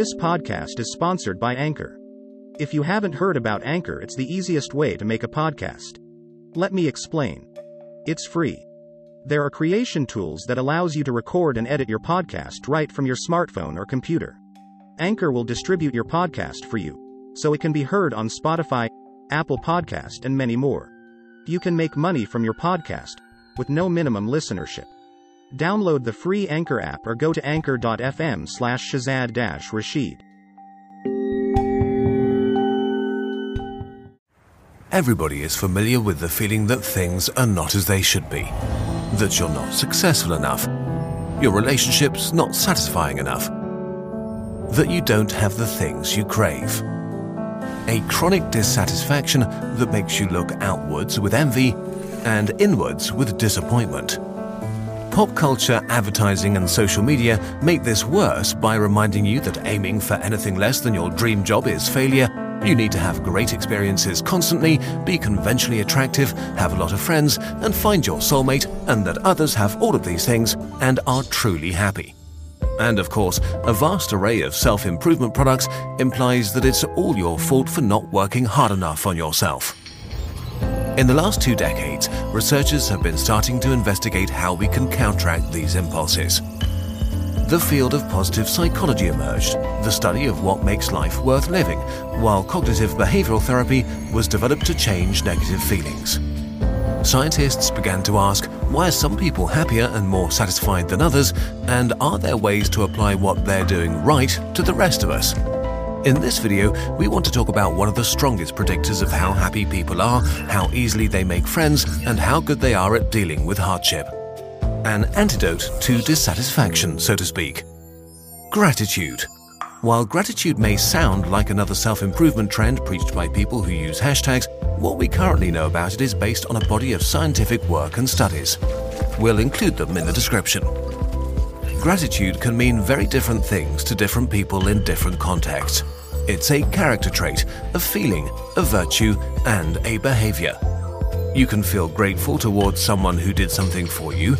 This podcast is sponsored by Anchor. If you haven't heard about Anchor, it's the easiest way to make a podcast. Let me explain. It's free. There are creation tools that allows you to record and edit your podcast right from your smartphone or computer. Anchor will distribute your podcast for you, so it can be heard on Spotify, Apple Podcast, and many more. You can make money from your podcast with no minimum listenership. Download the free Anchor app or go to anchor.fm slash Shazad Rashid. Everybody is familiar with the feeling that things are not as they should be, that you're not successful enough, your relationship's not satisfying enough, that you don't have the things you crave. A chronic dissatisfaction that makes you look outwards with envy and inwards with disappointment. Pop culture, advertising, and social media make this worse by reminding you that aiming for anything less than your dream job is failure. You need to have great experiences constantly, be conventionally attractive, have a lot of friends, and find your soulmate, and that others have all of these things and are truly happy. And of course, a vast array of self improvement products implies that it's all your fault for not working hard enough on yourself. In the last two decades, researchers have been starting to investigate how we can counteract these impulses. The field of positive psychology emerged, the study of what makes life worth living, while cognitive behavioral therapy was developed to change negative feelings. Scientists began to ask why are some people happier and more satisfied than others, and are there ways to apply what they're doing right to the rest of us? In this video, we want to talk about one of the strongest predictors of how happy people are, how easily they make friends, and how good they are at dealing with hardship. An antidote to dissatisfaction, so to speak. Gratitude. While gratitude may sound like another self improvement trend preached by people who use hashtags, what we currently know about it is based on a body of scientific work and studies. We'll include them in the description. Gratitude can mean very different things to different people in different contexts. It's a character trait, a feeling, a virtue, and a behavior. You can feel grateful towards someone who did something for you,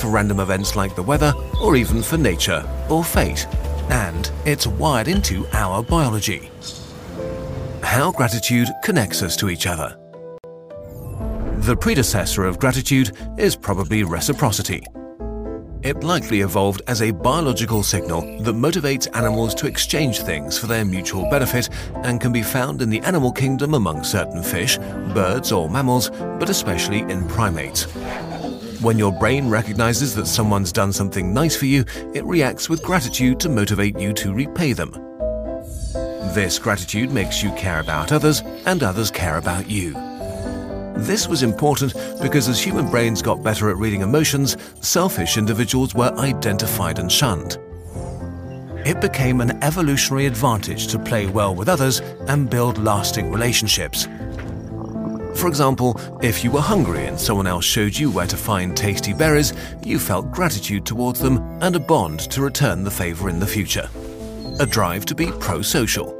for random events like the weather, or even for nature or fate. And it's wired into our biology. How gratitude connects us to each other. The predecessor of gratitude is probably reciprocity. It likely evolved as a biological signal that motivates animals to exchange things for their mutual benefit and can be found in the animal kingdom among certain fish, birds, or mammals, but especially in primates. When your brain recognizes that someone's done something nice for you, it reacts with gratitude to motivate you to repay them. This gratitude makes you care about others, and others care about you. This was important because as human brains got better at reading emotions, selfish individuals were identified and shunned. It became an evolutionary advantage to play well with others and build lasting relationships. For example, if you were hungry and someone else showed you where to find tasty berries, you felt gratitude towards them and a bond to return the favor in the future. A drive to be pro social.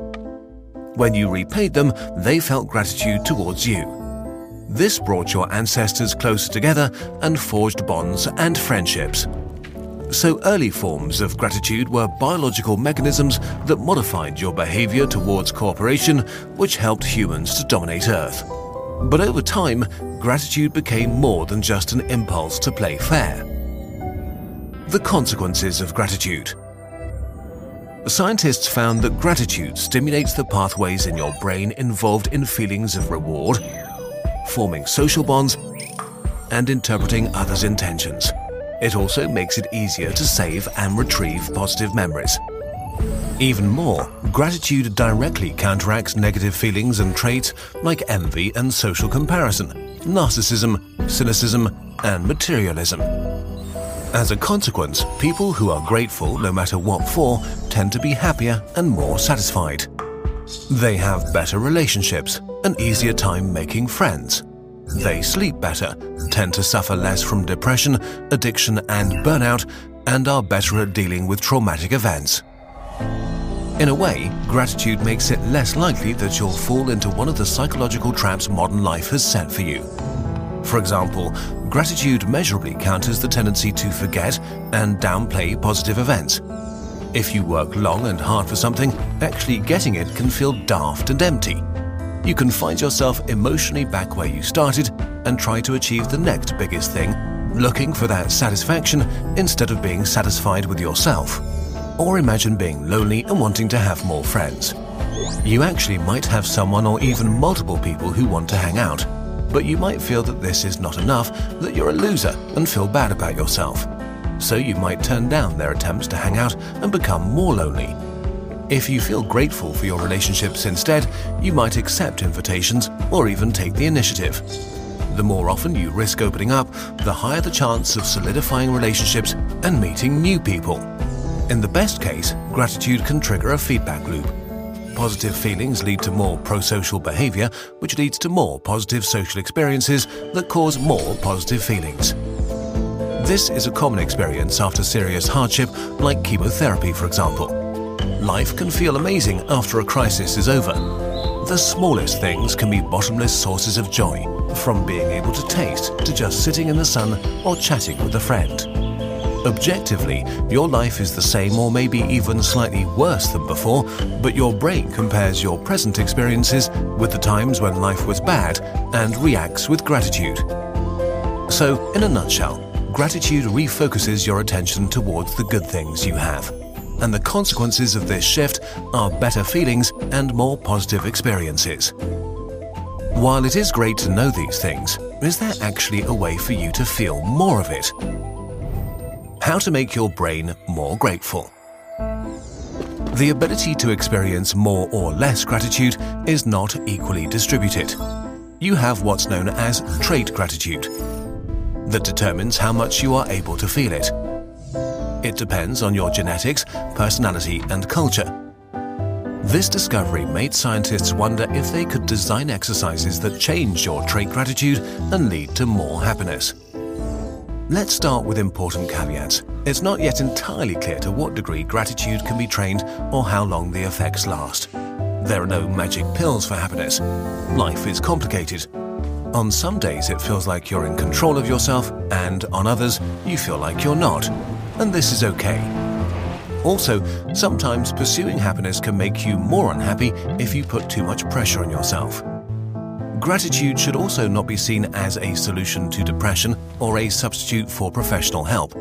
When you repaid them, they felt gratitude towards you. This brought your ancestors closer together and forged bonds and friendships. So early forms of gratitude were biological mechanisms that modified your behavior towards cooperation, which helped humans to dominate Earth. But over time, gratitude became more than just an impulse to play fair. The consequences of gratitude. Scientists found that gratitude stimulates the pathways in your brain involved in feelings of reward, forming social bonds, and interpreting others' intentions. It also makes it easier to save and retrieve positive memories. Even more, gratitude directly counteracts negative feelings and traits like envy and social comparison, narcissism, cynicism, and materialism. As a consequence, people who are grateful no matter what for tend to be happier and more satisfied. They have better relationships, an easier time making friends. They sleep better, tend to suffer less from depression, addiction, and burnout, and are better at dealing with traumatic events. In a way, gratitude makes it less likely that you'll fall into one of the psychological traps modern life has set for you. For example, gratitude measurably counters the tendency to forget and downplay positive events. If you work long and hard for something, actually getting it can feel daft and empty. You can find yourself emotionally back where you started and try to achieve the next biggest thing, looking for that satisfaction instead of being satisfied with yourself. Or imagine being lonely and wanting to have more friends. You actually might have someone or even multiple people who want to hang out, but you might feel that this is not enough, that you're a loser and feel bad about yourself. So you might turn down their attempts to hang out and become more lonely. If you feel grateful for your relationships instead, you might accept invitations or even take the initiative. The more often you risk opening up, the higher the chance of solidifying relationships and meeting new people. In the best case, gratitude can trigger a feedback loop. Positive feelings lead to more pro-social behavior, which leads to more positive social experiences that cause more positive feelings. This is a common experience after serious hardship, like chemotherapy, for example. Life can feel amazing after a crisis is over. The smallest things can be bottomless sources of joy, from being able to taste to just sitting in the sun or chatting with a friend. Objectively, your life is the same or maybe even slightly worse than before, but your brain compares your present experiences with the times when life was bad and reacts with gratitude. So, in a nutshell, gratitude refocuses your attention towards the good things you have. And the consequences of this shift are better feelings and more positive experiences. While it is great to know these things, is there actually a way for you to feel more of it? How to make your brain more grateful. The ability to experience more or less gratitude is not equally distributed. You have what's known as trait gratitude that determines how much you are able to feel it. It depends on your genetics, personality, and culture. This discovery made scientists wonder if they could design exercises that change your trait gratitude and lead to more happiness. Let's start with important caveats. It's not yet entirely clear to what degree gratitude can be trained or how long the effects last. There are no magic pills for happiness. Life is complicated. On some days it feels like you're in control of yourself, and on others you feel like you're not. And this is okay. Also, sometimes pursuing happiness can make you more unhappy if you put too much pressure on yourself. Gratitude should also not be seen as a solution to depression or a substitute for professional help.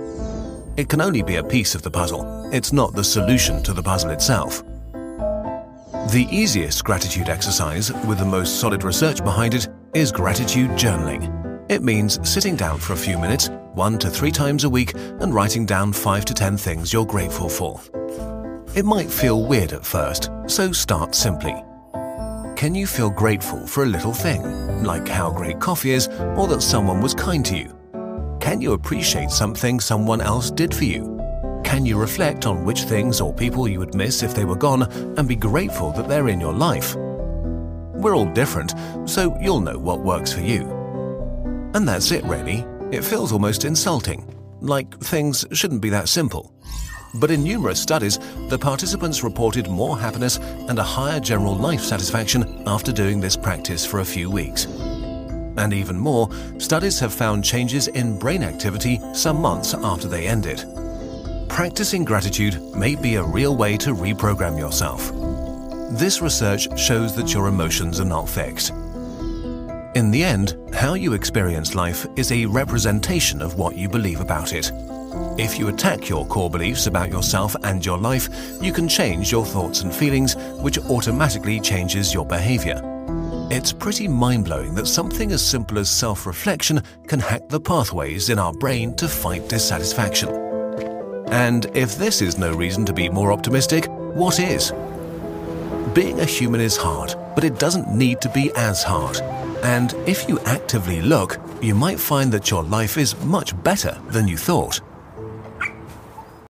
It can only be a piece of the puzzle. It's not the solution to the puzzle itself. The easiest gratitude exercise, with the most solid research behind it, is gratitude journaling. It means sitting down for a few minutes, one to three times a week, and writing down five to ten things you're grateful for. It might feel weird at first, so start simply. Can you feel grateful for a little thing, like how great coffee is or that someone was kind to you? Can you appreciate something someone else did for you? Can you reflect on which things or people you would miss if they were gone and be grateful that they're in your life? We're all different, so you'll know what works for you. And that's it, really. It feels almost insulting, like things shouldn't be that simple. But in numerous studies, the participants reported more happiness and a higher general life satisfaction after doing this practice for a few weeks. And even more, studies have found changes in brain activity some months after they ended. Practicing gratitude may be a real way to reprogram yourself. This research shows that your emotions are not fixed. In the end, how you experience life is a representation of what you believe about it. If you attack your core beliefs about yourself and your life, you can change your thoughts and feelings, which automatically changes your behavior. It's pretty mind-blowing that something as simple as self-reflection can hack the pathways in our brain to fight dissatisfaction. And if this is no reason to be more optimistic, what is? Being a human is hard, but it doesn't need to be as hard. And if you actively look, you might find that your life is much better than you thought.